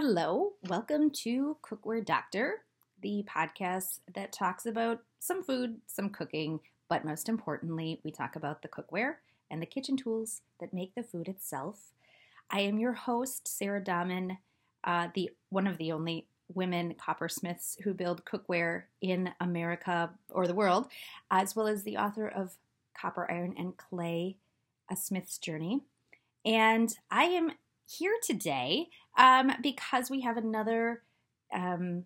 Hello, welcome to Cookware Doctor, the podcast that talks about some food, some cooking, but most importantly, we talk about the cookware and the kitchen tools that make the food itself. I am your host, Sarah Dahmen, uh, the one of the only women coppersmiths who build cookware in America or the world, as well as the author of Copper, Iron, and Clay: A Smith's Journey. And I am here today um, because we have another um,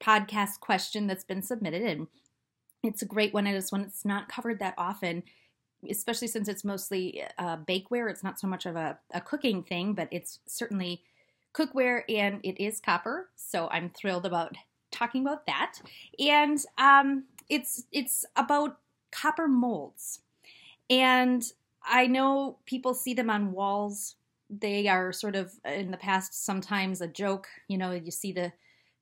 podcast question that's been submitted, and it's a great one. It's one that's not covered that often, especially since it's mostly uh, bakeware. It's not so much of a, a cooking thing, but it's certainly cookware, and it is copper. So I'm thrilled about talking about that. And um, it's it's about copper molds, and I know people see them on walls they are sort of in the past sometimes a joke. You know, you see the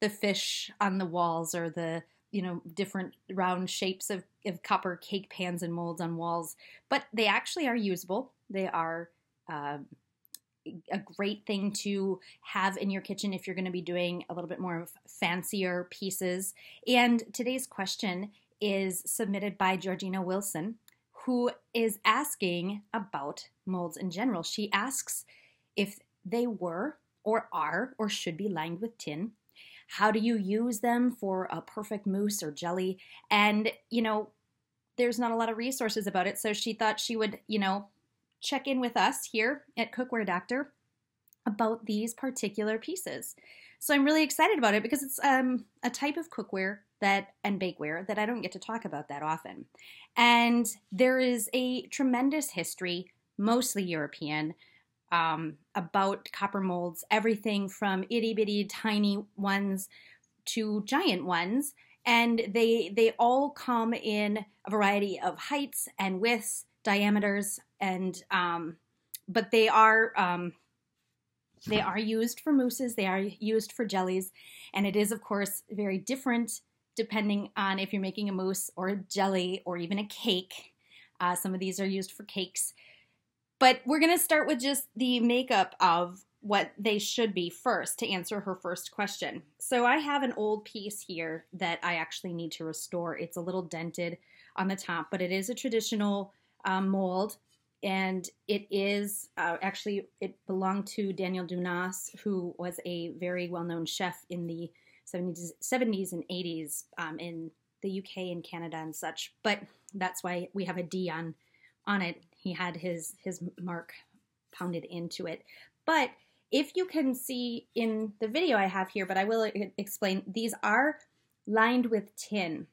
the fish on the walls or the you know different round shapes of, of copper cake pans and molds on walls, but they actually are usable. They are uh, a great thing to have in your kitchen if you're going to be doing a little bit more of fancier pieces. And today's question is submitted by Georgina Wilson, who is asking about molds in general. She asks if they were or are or should be lined with tin. How do you use them for a perfect mousse or jelly? And, you know, there's not a lot of resources about it. So she thought she would, you know, check in with us here at Cookware Doctor about these particular pieces. So I'm really excited about it because it's um, a type of cookware that and bakeware that I don't get to talk about that often. And there is a tremendous history, mostly European, um, about copper molds, everything from itty bitty tiny ones to giant ones. And they they all come in a variety of heights and widths, diameters, and um, but they are um, they are used for mousses, they are used for jellies, and it is of course very different depending on if you're making a mousse or a jelly or even a cake. Uh, some of these are used for cakes. But we're going to start with just the makeup of what they should be first to answer her first question. So I have an old piece here that I actually need to restore. It's a little dented on the top, but it is a traditional um, mold and it is uh, actually it belonged to Daniel Dunas, who was a very well-known chef in the 70s, 70s and 80s um, in the UK and Canada and such. But that's why we have a D on on it. He had his his mark pounded into it. But if you can see in the video I have here, but I will explain, these are lined with tin.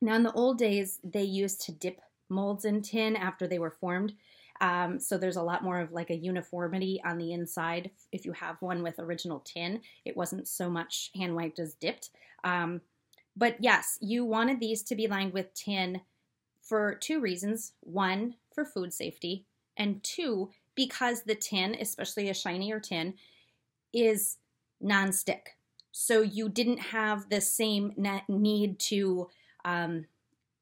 Now, in the old days, they used to dip molds in tin after they were formed. Um, so there's a lot more of like a uniformity on the inside. If you have one with original tin, it wasn't so much hand wiped as dipped. Um, but yes, you wanted these to be lined with tin for two reasons. One, for food safety, and two, because the tin, especially a shinier tin, is non-stick. So you didn't have the same need to, um,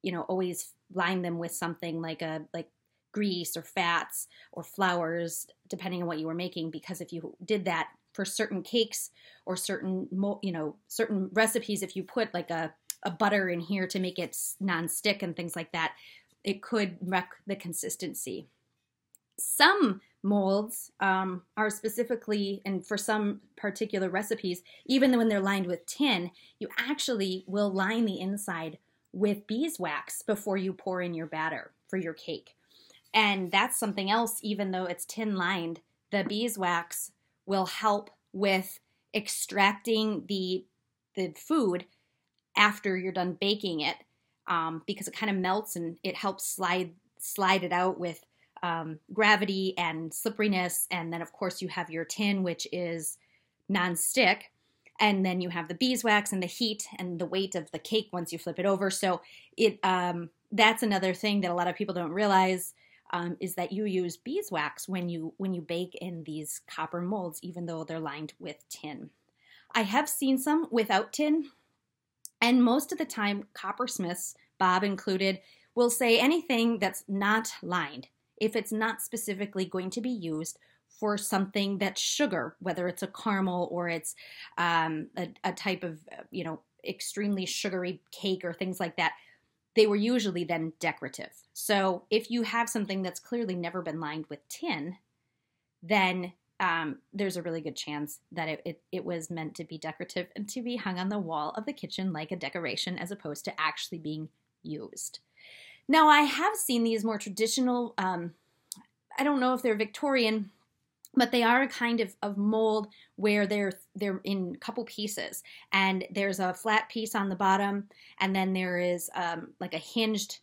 you know, always line them with something like a like grease or fats or flours, depending on what you were making. Because if you did that for certain cakes or certain, you know, certain recipes, if you put like a a butter in here to make it non-stick and things like that, it could wreck the consistency. Some molds um, are specifically, and for some particular recipes, even when they're lined with tin, you actually will line the inside with beeswax before you pour in your batter for your cake. And that's something else, even though it's tin lined, the beeswax will help with extracting the the food after you're done baking it um, because it kind of melts and it helps slide slide it out with um, gravity and slipperiness. And then, of course, you have your tin, which is non-stick. And then you have the beeswax and the heat and the weight of the cake once you flip it over. So it um, that's another thing that a lot of people don't realize um, is that you use beeswax when you when you bake in these copper molds, even though they're lined with tin. I have seen some without tin, and most of the time, coppersmiths, Bob included, will say anything that's not lined, if it's not specifically going to be used for something that's sugar, whether it's a caramel or it's um, a, a type of, you know, extremely sugary cake or things like that, they were usually then decorative. So if you have something that's clearly never been lined with tin, then um, there's a really good chance that it, it, it, was meant to be decorative and to be hung on the wall of the kitchen like a decoration as opposed to actually being used. Now, I have seen these more traditional, um, I don't know if they're Victorian, but they are a kind of, of mold where they're they're in couple pieces. And there's a flat piece on the bottom and then there is um, like a hinged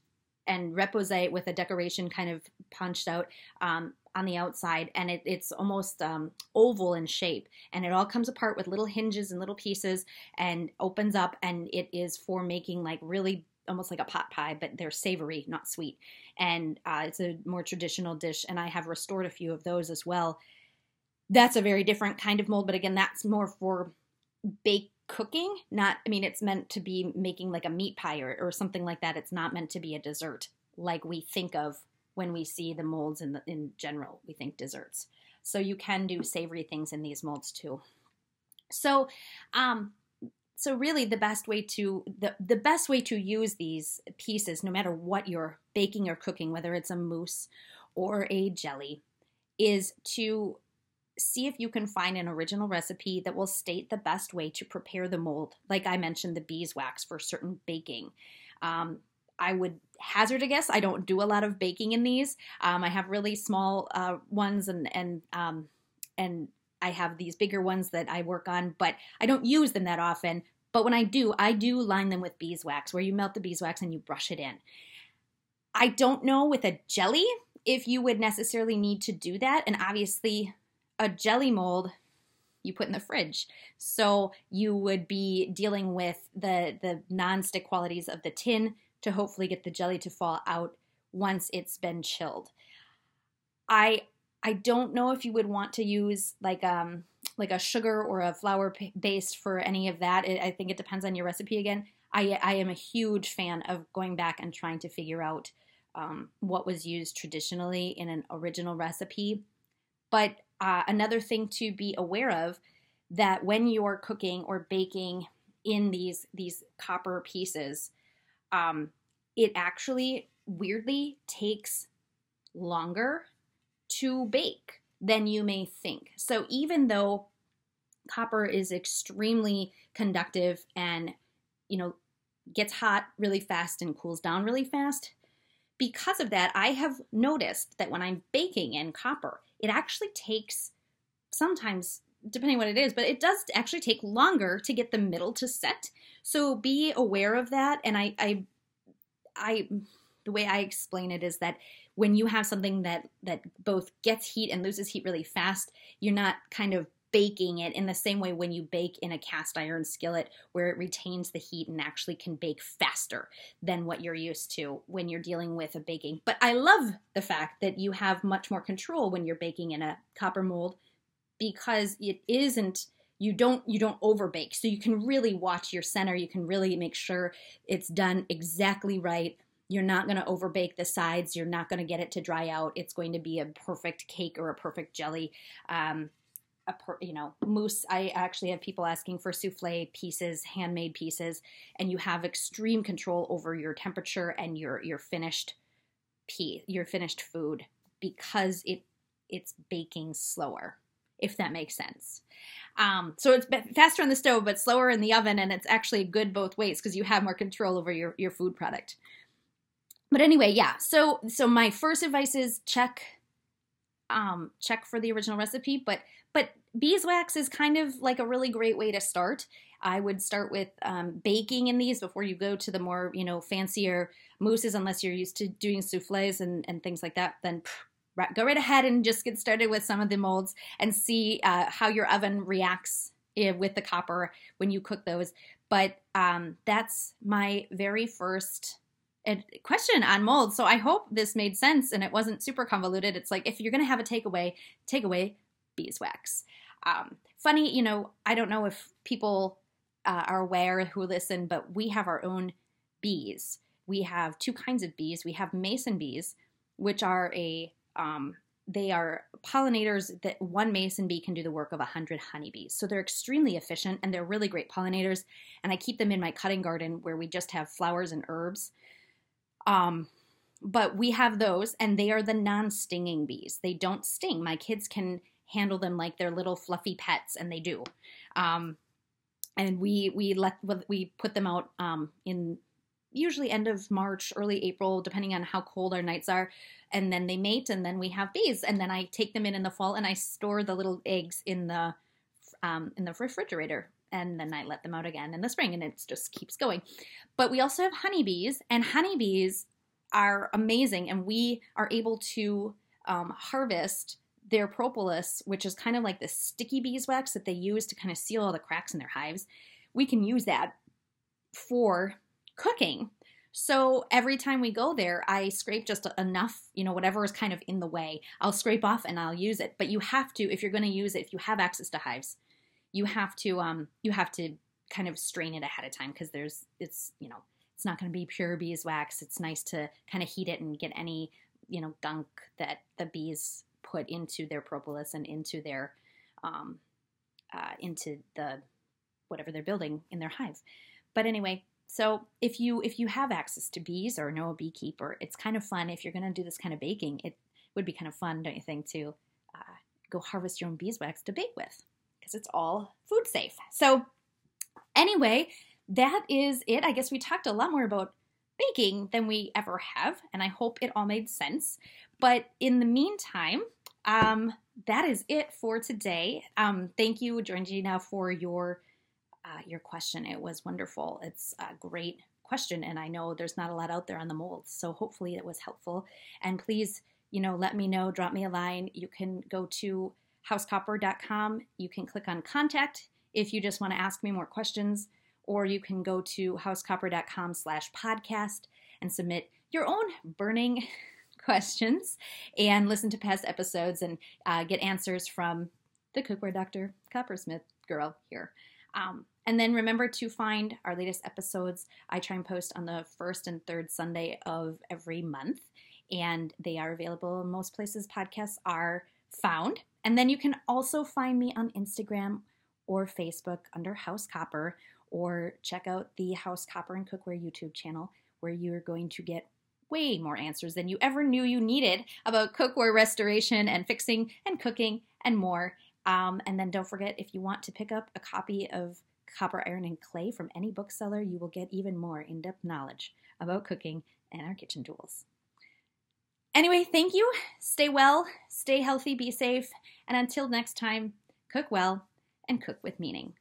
and repoussé with a decoration kind of punched out um, on the outside. And it, it's almost um, oval in shape. And it all comes apart with little hinges and little pieces and opens up and it is for making like really almost like a pot pie but they're savory not sweet. And uh, it's a more traditional dish and i have restored a few of those as well that's a very different kind of mold but again that's more for bake cooking not i mean it's meant to be making like a meat pie or, or something like that. It's not meant to be a dessert like we think of when we see the molds in the, in general we think desserts. So you can do savory things in these molds too. So um so really the best way to the, the best way to use these pieces no matter what you're baking or cooking whether it's a mousse or a jelly is to see if you can find an original recipe that will state the best way to prepare the mold. Like I mentioned, the beeswax for certain baking. Um, I would hazard a guess. I don't do a lot of baking in these. Um, I have really small uh, ones, and and um, and I have these bigger ones that I work on, but I don't use them that often. But when I do, I do line them with beeswax, where you melt the beeswax and you brush it in. I don't know with a jelly if you would necessarily need to do that, and obviously a jelly mold you put in the fridge. So you would be dealing with the the non-stick qualities of the tin to hopefully get the jelly to fall out once it's been chilled. I I don't know if you would want to use like um like a sugar or a flour based for any of that. It, I think it depends on your recipe again. I I am a huge fan of going back and trying to figure out um, what was used traditionally in an original recipe. But uh, another thing to be aware of that when you're cooking or baking in these these copper pieces, um, it actually weirdly takes longer to bake than you may think. So even though copper is extremely conductive and you know gets hot really fast and cools down really fast, because of that, I have noticed that when I'm baking in copper, it actually takes sometimes depending what it is, but it does actually take longer to get the middle to set. So be aware of that. And I, I, I, the way I explain it is that when you have something that that both gets heat and loses heat really fast, you're not kind of baking it in the same way when you bake in a cast iron skillet where it retains the heat and actually can bake faster than what you're used to when you're dealing with a baking. But I love the fact that you have much more control when you're baking in a copper mold because it isn't you don't you don't overbake. So you can really watch your center. You can really make sure it's done exactly right. You're not going to overbake the sides. You're not going to get it to dry out. It's going to be a perfect cake or a perfect jelly. Um, a per, you know mousse i actually have people asking for souffle pieces handmade pieces and you have extreme control over your temperature and your your finished pea your finished food because it it's baking slower if that makes sense. Um, so it's faster on the stove, but slower in the oven, and it's actually good both ways because you have more control over your, your food product. But anyway, yeah. So so my first advice is check um, check for the original recipe, but but beeswax is kind of like a really great way to start. I would start with um, baking in these before you go to the more you know fancier mousses, unless you're used to doing souffles and, and things like that. Then go right ahead and just get started with some of the molds and see uh, how your oven reacts eh, with the copper when you cook those. But um, that's my very first question on molds. So I hope this made sense and it wasn't super convoluted. It's like if you're going to have a takeaway, take away beeswax. Um, funny, you know, I don't know if people uh, are aware who listen, but we have our own bees. We have two kinds of bees. We have mason bees, which are a um, they are pollinators that one mason bee can do the work of 100 honeybees. So they're extremely efficient and they're really great pollinators. And I keep them in my cutting garden where we just have flowers and herbs. Um, but we have those and they are the non-stinging bees. They don't sting. My kids can handle them like they're little fluffy pets and they do. Um, and we we let we put them out um, in usually end of March, early April, depending on how cold our nights are. And then they mate, and then we have bees. And then I take them in in the fall, and I store the little eggs in the um, in the refrigerator. And then I let them out again in the spring, and it just keeps going. But we also have honeybees, and honeybees are amazing, and we are able to um, harvest their propolis, which is kind of like the sticky beeswax that they use to kind of seal all the cracks in their hives. We can use that for cooking. So every time we go there, I scrape just enough, you know, whatever is kind of in the way. I'll scrape off and I'll use it. But you have to, if you're going to use it, if you have access to hives, you have to, um, you have to kind of strain it ahead of time because there's, it's, you know, it's not going to be pure beeswax. It's nice to kind of heat it and get any, you know, gunk that the bees put into their propolis and into their, um, uh, into the whatever they're building in their hive. But anyway, so if you if you have access to bees or know a beekeeper, it's kind of fun. If you're going to do this kind of baking, it would be kind of fun, don't you think, to uh, go harvest your own beeswax to bake with because it's all food safe. So anyway, that is it. I guess we talked a lot more about baking than we ever have, and I hope it all made sense. But in the meantime, um, that is it for today. Um, thank you, Georgina, for your uh, your question. It was wonderful. It's a great question, and I know there's not a lot out there on the molds, so hopefully it was helpful. And please, you know, let me know, drop me a line. You can go to housecopper.com. You can click on contact if you just want to ask me more questions, or you can go to housecopper.com slash podcast and submit your own burning questions and listen to past episodes and uh, get answers from the cookware doctor, Coppersmith girl here. Um, and then remember to find our latest episodes. I try and post on the first and third Sunday of every month, and they are available in most places podcasts are found. And then you can also find me on Instagram or Facebook under House Copper, or check out the House Copper and Cookware YouTube channel where you're going to get way more answers than you ever knew you needed about cookware restoration and fixing and cooking and more. Um, and then don't forget if you want to pick up a copy of Copper, Iron, and Clay from any bookseller, you will get even more in depth knowledge about cooking and our kitchen tools. Anyway, thank you. Stay well, stay healthy, be safe, and until next time, cook well and cook with meaning.